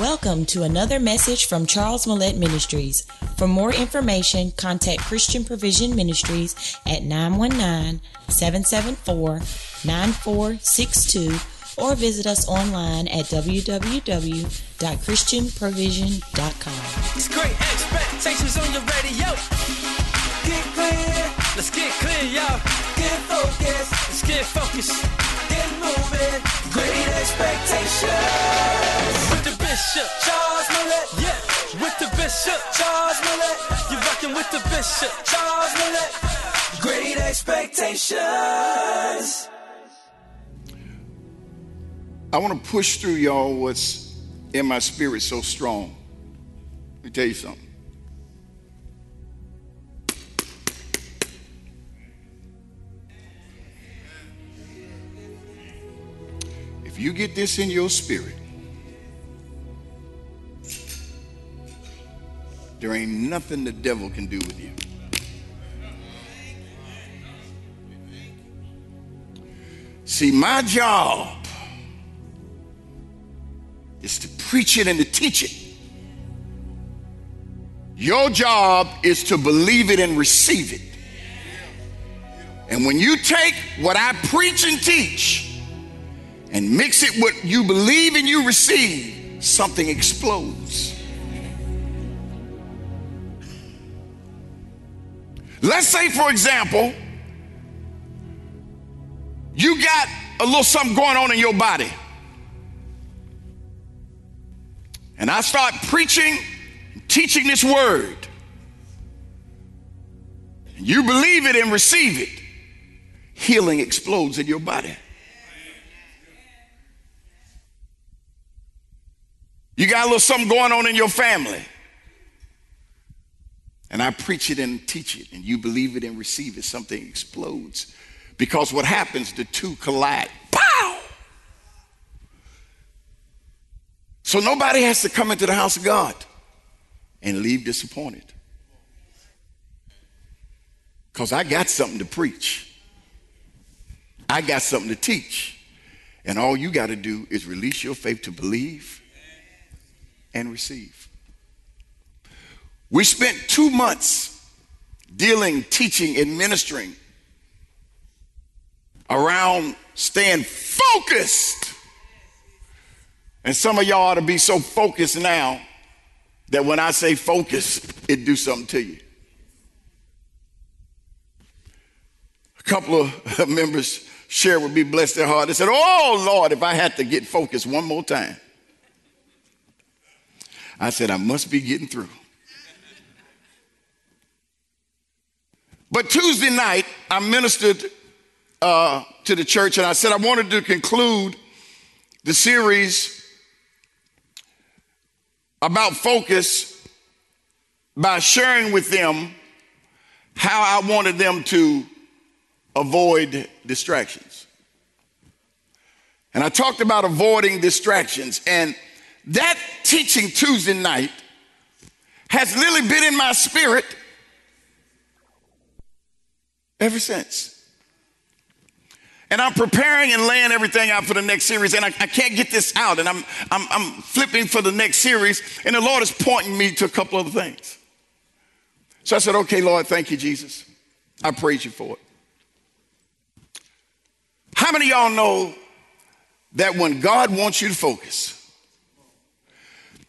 Welcome to another message from Charles Mellette Ministries. For more information, contact Christian Provision Ministries at 919 774 9462 or visit us online at www.christianprovision.com. It's great expectations on your radio. Get clear. Let's get clear, y'all. Get focused. Let's get focused. Get moving. Great expectations. Bishop, Charles Mellette. Yeah. With the bishop, Charles Mellette. You're rocking with the bishop, Charles Mellette. Great expectations. I want to push through y'all what's in my spirit so strong. Let me tell you something. If you get this in your spirit, there ain't nothing the devil can do with you. See, my job is to preach it and to teach it. Your job is to believe it and receive it. And when you take what I preach and teach and mix it with you believe and you receive, something explodes. Let's say, for example, you got a little something going on in your body. and I start preaching, teaching this word, you believe it and receive it, healing explodes in your body. You got a little something going on in your family. And I preach it and teach it, and you believe it and receive it, something explodes. Because what happens, the two collide. Pow! So nobody has to come into the house of God and leave disappointed. Because I got something to preach, I got something to teach. And all you got to do is release your faith to believe and receive. We spent two months dealing, teaching, and ministering around staying focused and some of y'all ought to be so focused now that when I say focus, it do something to you. A couple of members shared with me, bless their heart. They said, Oh Lord, if I had to get focused one more time. I said, I must be getting through. But Tuesday night, I ministered uh, to the church and I said I wanted to conclude the series about focus by sharing with them how I wanted them to avoid distractions. And I talked about avoiding distractions. And that teaching Tuesday night has literally been in my spirit ever since. And I'm preparing and laying everything out for the next series, and I, I can't get this out. And I'm, I'm, I'm flipping for the next series, and the Lord is pointing me to a couple other things. So I said, Okay, Lord, thank you, Jesus. I praise you for it. How many y'all know that when God wants you to focus,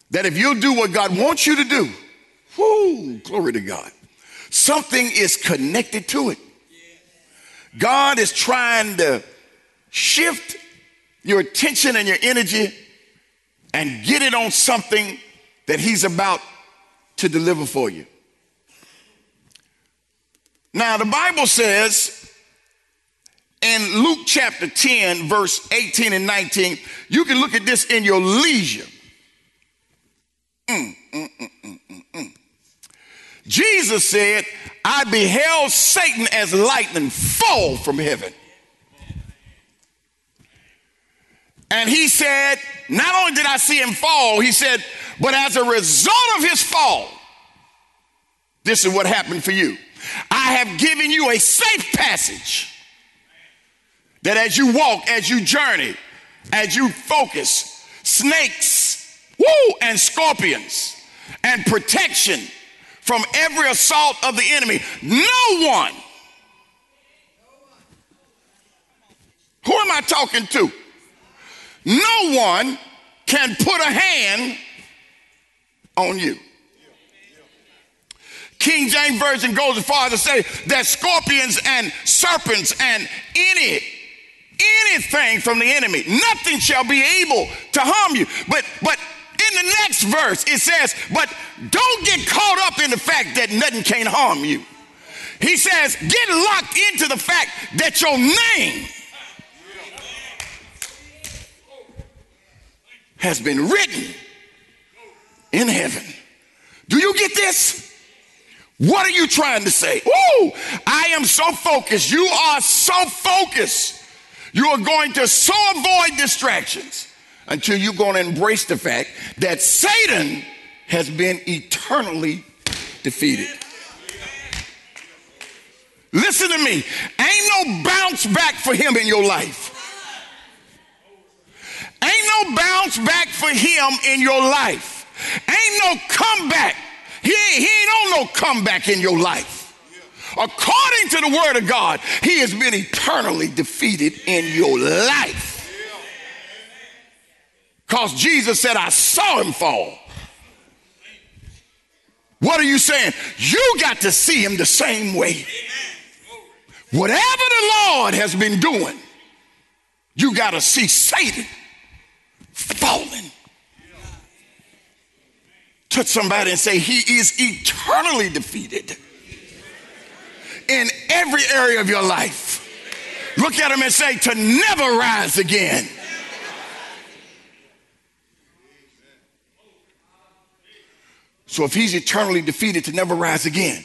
that if you'll do what God wants you to do, whoo, glory to God, something is connected to it. God is trying to shift your attention and your energy and get it on something that He's about to deliver for you. Now, the Bible says in Luke chapter 10, verse 18 and 19, you can look at this in your leisure. Mm, mm, mm, mm, mm Jesus said, I beheld Satan as lightning fall from heaven. And he said, Not only did I see him fall, he said, but as a result of his fall, this is what happened for you. I have given you a safe passage that as you walk, as you journey, as you focus, snakes woo, and scorpions, and protection from every assault of the enemy. No one. Who am I talking to? No one can put a hand on you. King James Version goes as far as to say that scorpions and serpents and any anything from the enemy, nothing shall be able to harm you. But but in the next verse it says, but don't get caught up in the fact that nothing can harm you. He says, get locked into the fact that your name has been written in heaven. Do you get this? What are you trying to say? Woo! I am so focused. You are so focused. You are going to so avoid distractions until you're going to embrace the fact that Satan has been eternally defeated. Listen to me. Ain't no bounce back for him in your life. Ain't no bounce back for him in your life. Ain't no comeback. He he ain't on no comeback in your life. According to the word of God, he has been eternally defeated in your life. Because Jesus said, I saw him fall. What are you saying? You got to see him the same way. Whatever the Lord has been doing, you got to see Satan falling. Touch somebody and say, He is eternally defeated in every area of your life. Look at him and say, To never rise again. So if he's eternally defeated to never rise again,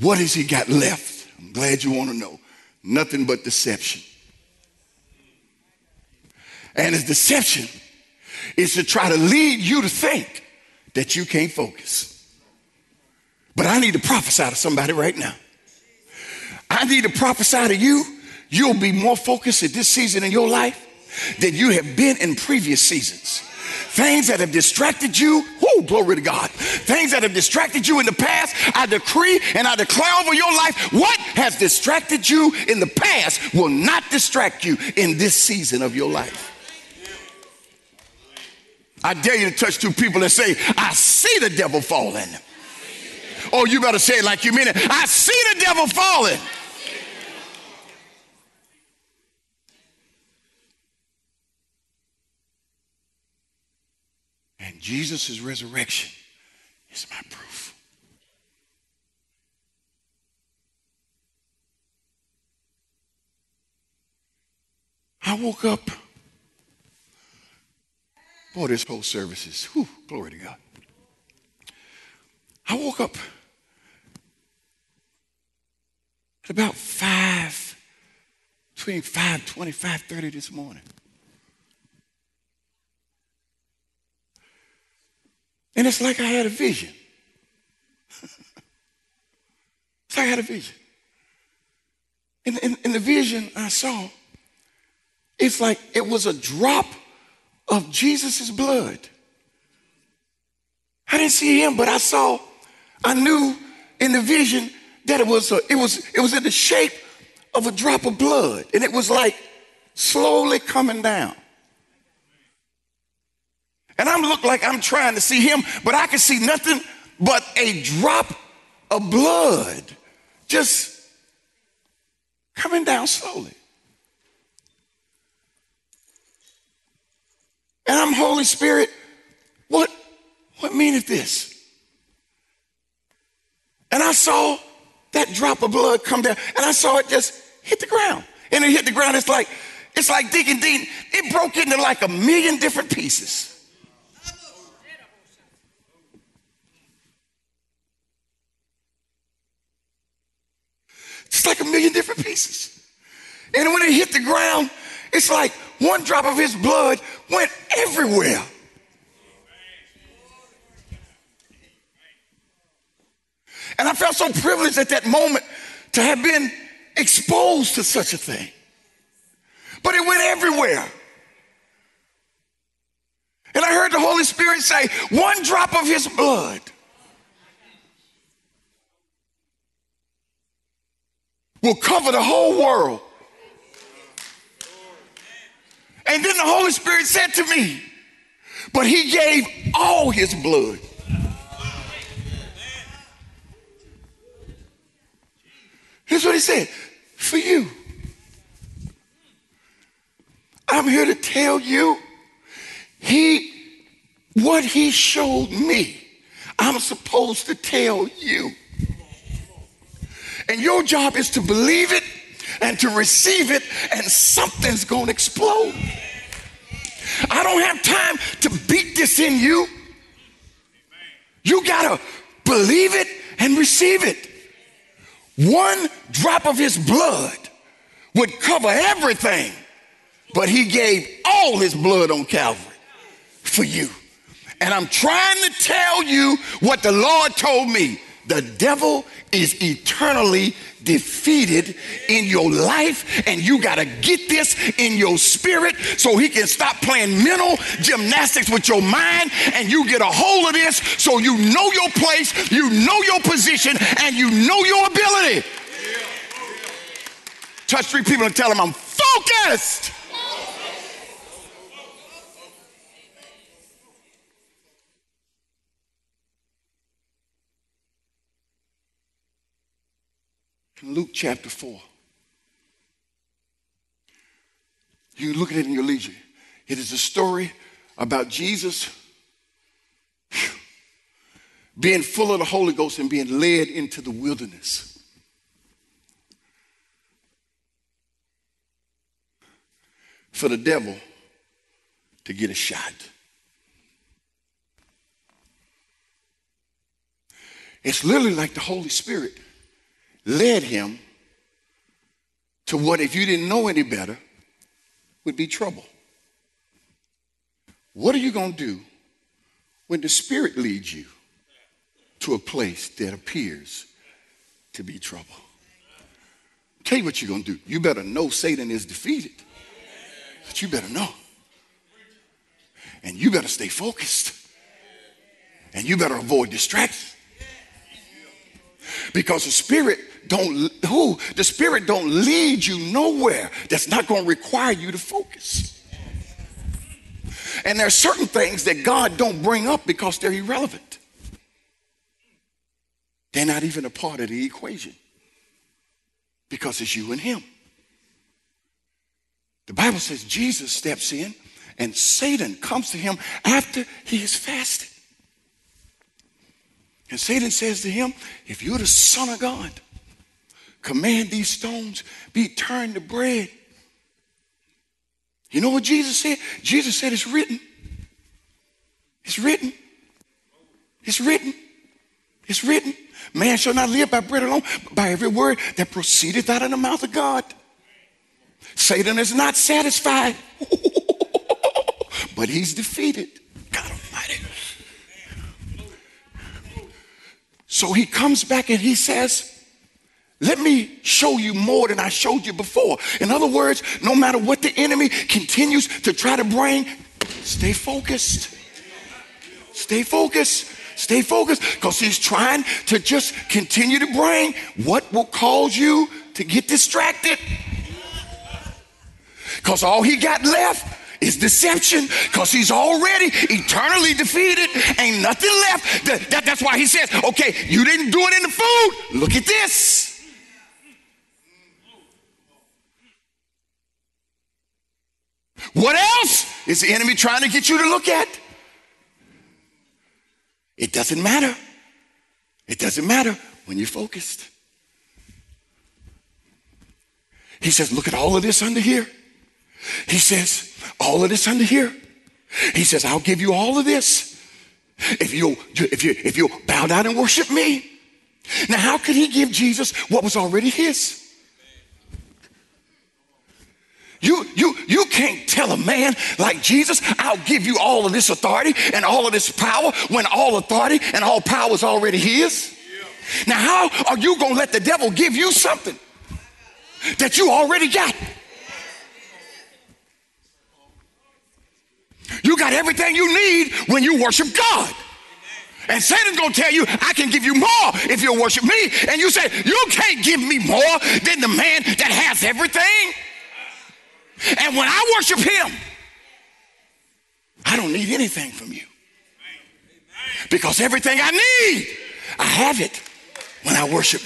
what has he got left? I'm glad you want to know. Nothing but deception. And his deception is to try to lead you to think that you can't focus. But I need to prophesy to somebody right now. I need to prophesy to you. You'll be more focused at this season in your life than you have been in previous seasons. Things that have distracted you, oh, glory to God. Things that have distracted you in the past, I decree and I declare over your life what has distracted you in the past will not distract you in this season of your life. I dare you to touch two people and say, I see the devil falling. Oh, you better say it like you mean it. I see the devil falling. Jesus' resurrection is my proof. I woke up Boy, this whole service is, whew, glory to God. I woke up at about 5, between 5.20, 5.30 this morning. And it's like I had a vision. it's like I had a vision. In, in, in the vision I saw, it's like it was a drop of Jesus' blood. I didn't see him, but I saw, I knew in the vision that it was a, it was it was in the shape of a drop of blood. And it was like slowly coming down. And I'm look like I'm trying to see him, but I can see nothing but a drop of blood just coming down slowly. And I'm Holy Spirit, what, what meaneth this? And I saw that drop of blood come down, and I saw it just hit the ground. And it hit the ground, it's like, it's like digging deep. It broke into like a million different pieces. It's like a million different pieces. And when it hit the ground, it's like one drop of his blood went everywhere. And I felt so privileged at that moment to have been exposed to such a thing. But it went everywhere. And I heard the Holy Spirit say, one drop of his blood will cover the whole world. And then the Holy Spirit said to me, but he gave all his blood. Here's what he said for you. I'm here to tell you, he, what he showed me, I'm supposed to tell you. And your job is to believe it and to receive it, and something's going to explode. I don't have time to beat this in you. You got to believe it and receive it. One drop of his blood would cover everything, but he gave all his blood on Calvary for you. And I'm trying to tell you what the Lord told me. The devil is eternally defeated in your life, and you got to get this in your spirit so he can stop playing mental gymnastics with your mind, and you get a hold of this so you know your place, you know your position, and you know your ability. Touch three people and tell them I'm focused. Luke chapter 4. You look at it in your leisure. It is a story about Jesus being full of the Holy Ghost and being led into the wilderness. For the devil to get a shot. It's literally like the Holy Spirit led him to what, if you didn't know any better, would be trouble. What are you going to do when the Spirit leads you to a place that appears to be trouble? I tell you what you're going to do. You better know Satan is defeated, but you better know. And you better stay focused. And you better avoid distractions. Because the spirit don't who the spirit don't lead you nowhere that's not going to require you to focus. And there are certain things that God don't bring up because they're irrelevant. They're not even a part of the equation because it's you and him. The Bible says Jesus steps in and Satan comes to him after he has fasted. And Satan says to him, If you're the Son of God, command these stones be turned to bread. You know what Jesus said? Jesus said, It's written. It's written. It's written. It's written. Man shall not live by bread alone, but by every word that proceedeth out of the mouth of God. Satan is not satisfied, but he's defeated. God Almighty. So he comes back and he says, let me show you more than I showed you before. In other words, no matter what the enemy continues to try to bring, stay focused. Stay focused. Stay focused because he's trying to just continue to bring what will cause you to get distracted. Because all he got left is deception because he's already eternally defeated. Ain't nothing left. That, that, that's why he says, okay, you didn't do it in the food. Look at this. What else is the enemy trying to get you to look at? It doesn't matter. It doesn't matter when you're focused. He says, Look at all of this under here. He says, all of this under here. He says, I'll give you all of this if you if you if you bow down and worship me. Now, how could he give Jesus what was already his? You, you, you can't tell a man like Jesus, I'll give you all of this authority and all of this power when all authority and all power is already his. Now, how are you going to let the devil give you something that you already got? You got everything you need when you worship God. And Satan's gonna tell you, I can give you more if you'll worship me. And you say, You can't give me more than the man that has everything. And when I worship him, I don't need anything from you. Because everything I need, I have it when I worship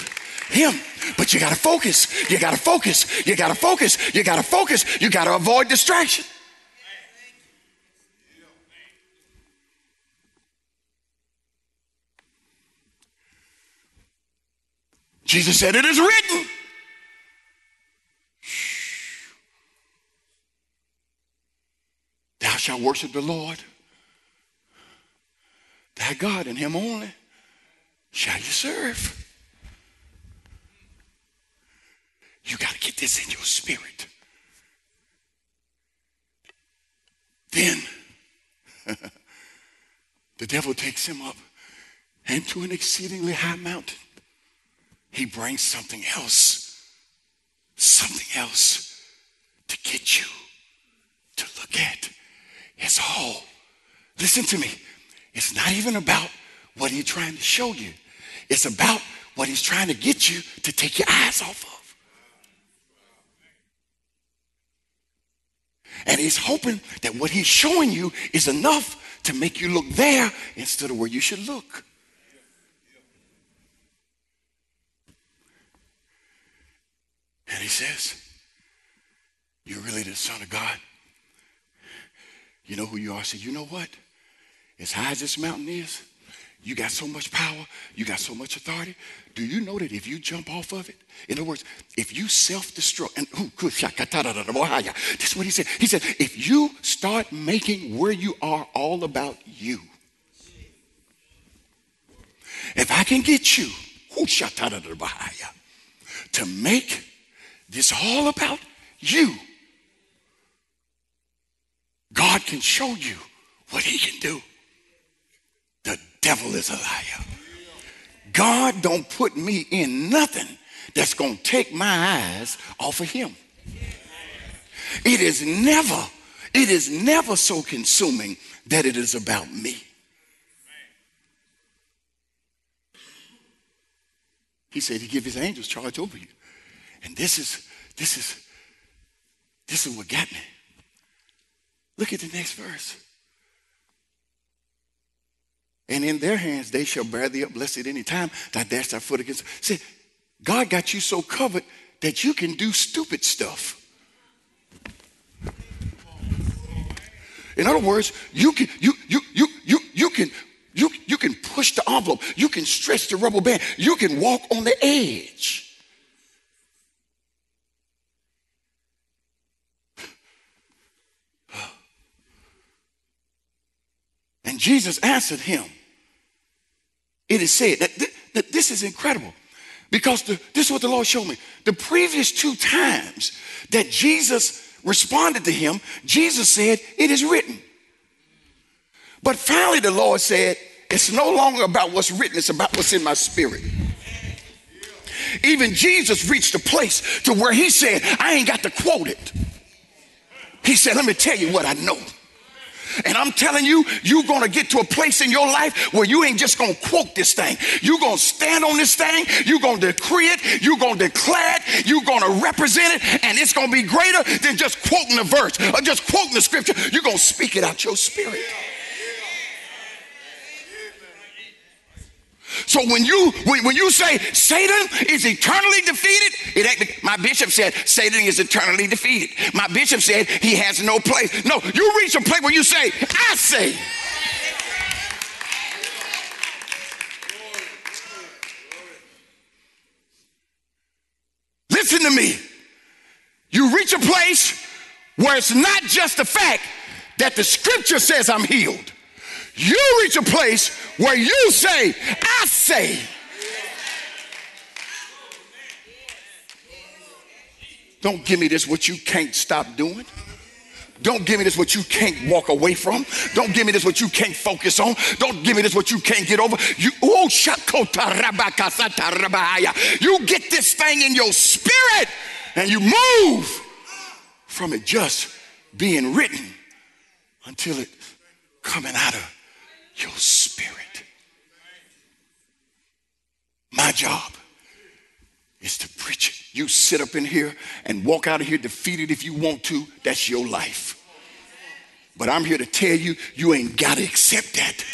him. But you gotta focus. You gotta focus. You gotta focus. You gotta focus. You gotta avoid distraction. Jesus said, It is written. Thou shalt worship the Lord, thy God, and him only shall you serve. You got to get this in your spirit. Then the devil takes him up into an exceedingly high mountain. He brings something else, something else to get you to look at. It's all. Listen to me. It's not even about what he's trying to show you. It's about what he's trying to get you to take your eyes off of. And he's hoping that what he's showing you is enough to make you look there instead of where you should look. And he says, You're really the Son of God. You know who you are? I said, You know what? As high as this mountain is, you got so much power, you got so much authority. Do you know that if you jump off of it, in other words, if you self destruct, and this is what he said. He said, if you start making where you are all about you, if I can get you to make this all about you, God can show you what he can do. The devil is a liar. God don't put me in nothing that's going to take my eyes off of him. It is never, it is never so consuming that it is about me. He said he give his angels charge over you. And this is, this is, this is what got me. Look at the next verse. And in their hands they shall bear thee up, blessed any time that dash thy foot against. See, God got you so covered that you can do stupid stuff. In other words, you can you you you you you can you you can push the envelope, you can stretch the rubber band, you can walk on the edge. And Jesus answered him. It is said that, th- that this is incredible because the, this is what the Lord showed me. The previous two times that Jesus responded to him, Jesus said, It is written. But finally, the Lord said, It's no longer about what's written, it's about what's in my spirit. Even Jesus reached a place to where he said, I ain't got to quote it. He said, Let me tell you what I know. And I'm telling you, you're going to get to a place in your life where you ain't just going to quote this thing. You're going to stand on this thing. You're going to decree it. You're going to declare it. You're going to represent it. And it's going to be greater than just quoting a verse or just quoting the scripture. You're going to speak it out your spirit. So when you when, you say Satan is eternally defeated, it my bishop said Satan is eternally defeated. My bishop said he has no place. No, you reach a place where you say, I say. Listen to me. You reach a place where it's not just the fact that the scripture says I'm healed. You reach a place where you say, I say. Don't give me this what you can't stop doing. Don't give me this what you can't walk away from. Don't give me this what you can't focus on. Don't give me this what you can't get over. You oh You get this thing in your spirit and you move from it just being written until it coming out of your spirit. My job is to preach it. You sit up in here and walk out of here defeated if you want to. That's your life. But I'm here to tell you, you ain't got to accept that.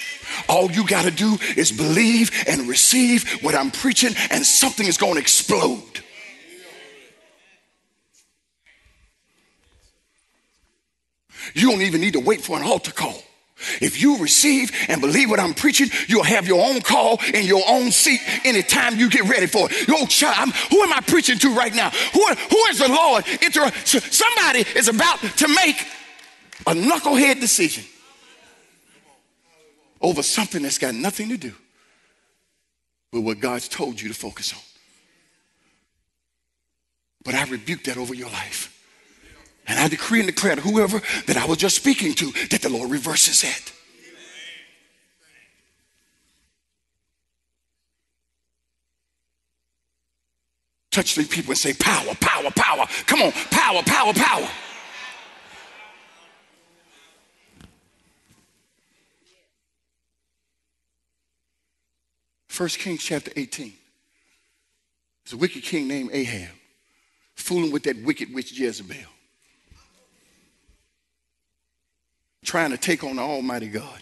All you got to do is believe and receive what I'm preaching, and something is going to explode. You don't even need to wait for an altar call. If you receive and believe what I'm preaching, you'll have your own call in your own seat anytime you get ready for it. Yo, child, I'm, who am I preaching to right now? Who, who is the Lord? Inter- somebody is about to make a knucklehead decision over something that's got nothing to do with what God's told you to focus on. But I rebuke that over your life. And I decree and declare to whoever that I was just speaking to that the Lord reverses it. Touch three people and say, Power, power, power. Come on, power, power, power. First Kings chapter 18. There's a wicked king named Ahab, fooling with that wicked witch Jezebel. Trying to take on the Almighty God.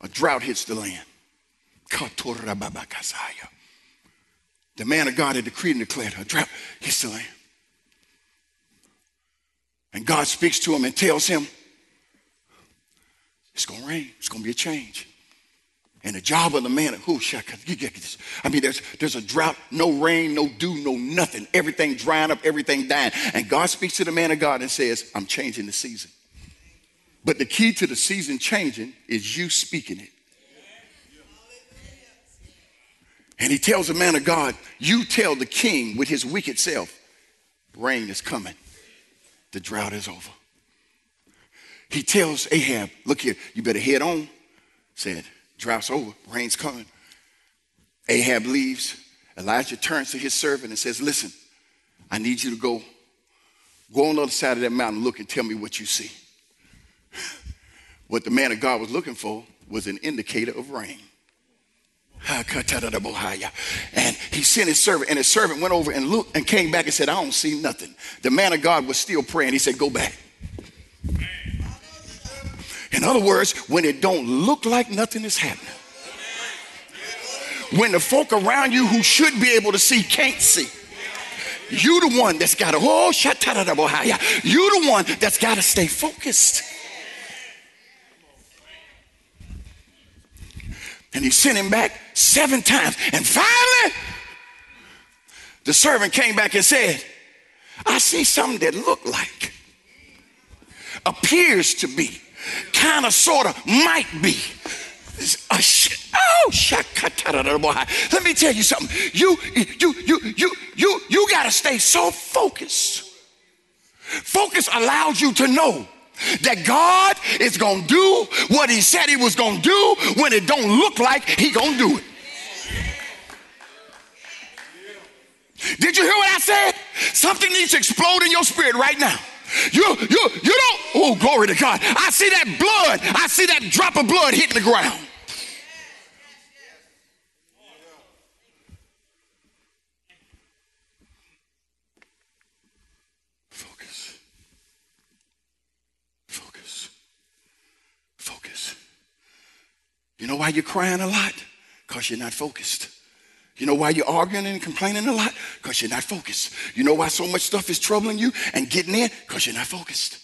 A drought hits the land. The man of God had decreed and declared a drought hits the land. And God speaks to him and tells him, it's going to rain. It's going to be a change. And the job of the man, of, who I mean, there's there's a drought, no rain, no dew, no nothing. Everything drying up, everything dying. And God speaks to the man of God and says, I'm changing the season. But the key to the season changing is you speaking it. And he tells the man of God, You tell the king with his wicked self, rain is coming. The drought is over. He tells Ahab, Look here, you better head on. Said, Drought's over, rain's coming. Ahab leaves. Elijah turns to his servant and says, Listen, I need you to go. Go on the other side of that mountain, look and tell me what you see. What the man of God was looking for was an indicator of rain. And he sent his servant, and his servant went over and looked and came back and said, I don't see nothing. The man of God was still praying. He said, Go back. In other words, when it don't look like nothing is happening. When the folk around you who should be able to see can't see. You the one that's got to, oh, you the one that's got to stay focused. And he sent him back seven times. And finally, the servant came back and said, I see something that look like, appears to be kind of, sort of, might be. Oh, sh- oh, let me tell you something. You, you, you, you, you, you got to stay so focused. Focus allows you to know that God is going to do what he said he was going to do when it don't look like he going to do it. Did you hear what I said? Something needs to explode in your spirit right now. You, you, you don't, oh, glory to God. I see that blood. I see that drop of blood hitting the ground. Focus. Focus. Focus. You know why you're crying a lot? Because you're not focused. You know why you're arguing and complaining a lot? Because you're not focused. You know why so much stuff is troubling you and getting in? Because you're not focused.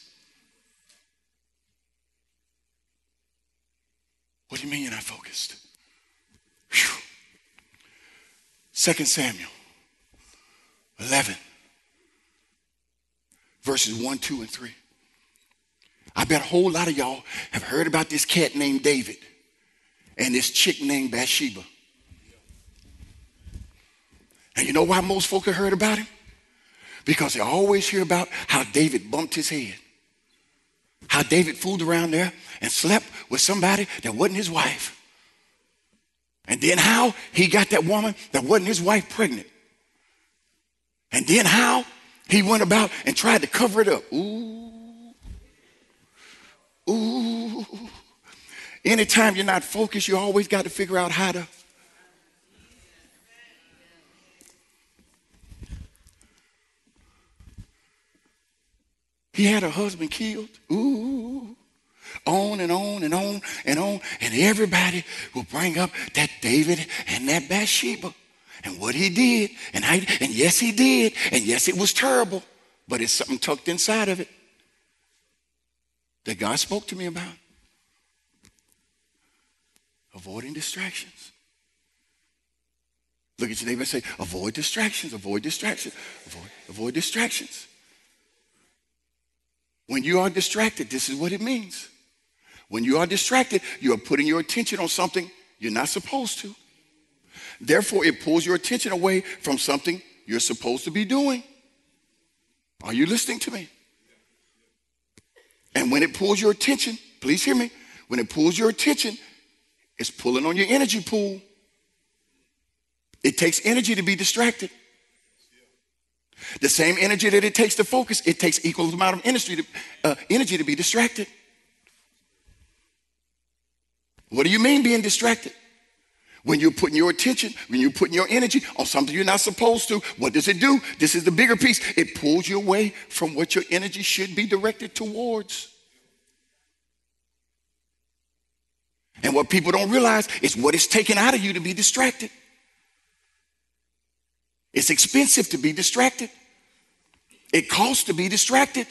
What do you mean you're not focused? Whew. 2 Samuel 11, verses 1, 2, and 3. I bet a whole lot of y'all have heard about this cat named David and this chick named Bathsheba. And you know why most folk have heard about him? Because they always hear about how David bumped his head. How David fooled around there and slept with somebody that wasn't his wife. And then how he got that woman that wasn't his wife pregnant. And then how he went about and tried to cover it up. Ooh. Ooh. Anytime you're not focused, you always got to figure out how to. He had a husband killed. Ooh. On and on and on and on. And everybody will bring up that David and that Bathsheba and what he did. And, I, and yes, he did. And yes, it was terrible. But it's something tucked inside of it that God spoke to me about. Avoiding distractions. Look at your neighbor and say, avoid distractions, avoid distractions, avoid, avoid distractions. When you are distracted, this is what it means. When you are distracted, you are putting your attention on something you're not supposed to. Therefore, it pulls your attention away from something you're supposed to be doing. Are you listening to me? And when it pulls your attention, please hear me. When it pulls your attention, it's pulling on your energy pool. It takes energy to be distracted. The same energy that it takes to focus, it takes equal amount of energy to, uh, energy to be distracted. What do you mean being distracted? When you're putting your attention, when you're putting your energy on something you're not supposed to, what does it do? This is the bigger piece. It pulls you away from what your energy should be directed towards. And what people don't realize is what is taken out of you to be distracted. It's expensive to be distracted. It costs to be distracted,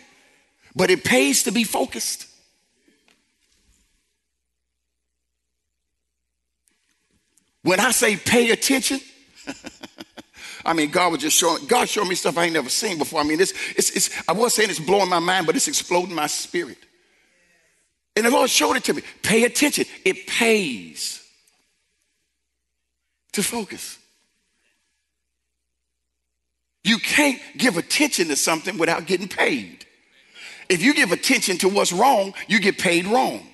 but it pays to be focused. When I say pay attention, I mean God was just showing God showed me stuff I ain't never seen before. I mean, it's, it's, it's I was saying it's blowing my mind, but it's exploding my spirit. And the Lord showed it to me. Pay attention. It pays to focus. You can't give attention to something without getting paid. If you give attention to what's wrong, you get paid wrong.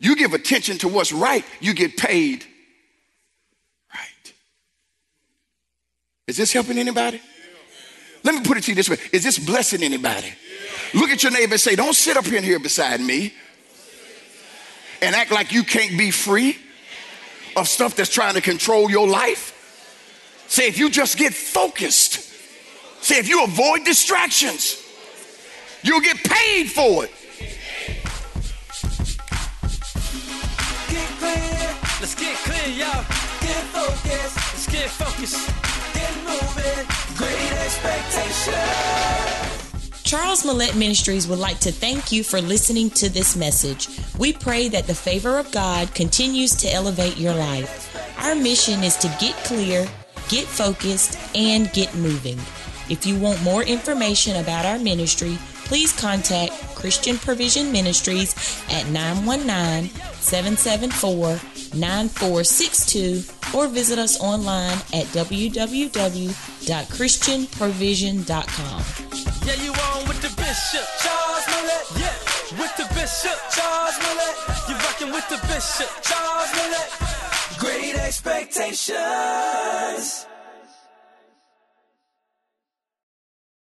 You give attention to what's right, you get paid right. Is this helping anybody? Let me put it to you this way Is this blessing anybody? Look at your neighbor and say, Don't sit up in here beside me and act like you can't be free of stuff that's trying to control your life. Say, if you just get focused, say, if you avoid distractions, you'll get paid for it. Get clear. Let's get clear, y'all. Get focused. Let's get focused. Get moving. Great expectations. Charles Mellette Ministries would like to thank you for listening to this message. We pray that the favor of God continues to elevate your life. Our mission is to get clear, get focused, and get moving. If you want more information about our ministry, please contact Christian Provision Ministries at 919 774 9462 or visit us online at www.christianprovision.com. Yeah, you on with the bishop, Charles Mellette. Yeah, with the bishop, Charles Mellette. You rocking with the bishop, Charles Mellette. Great expectations.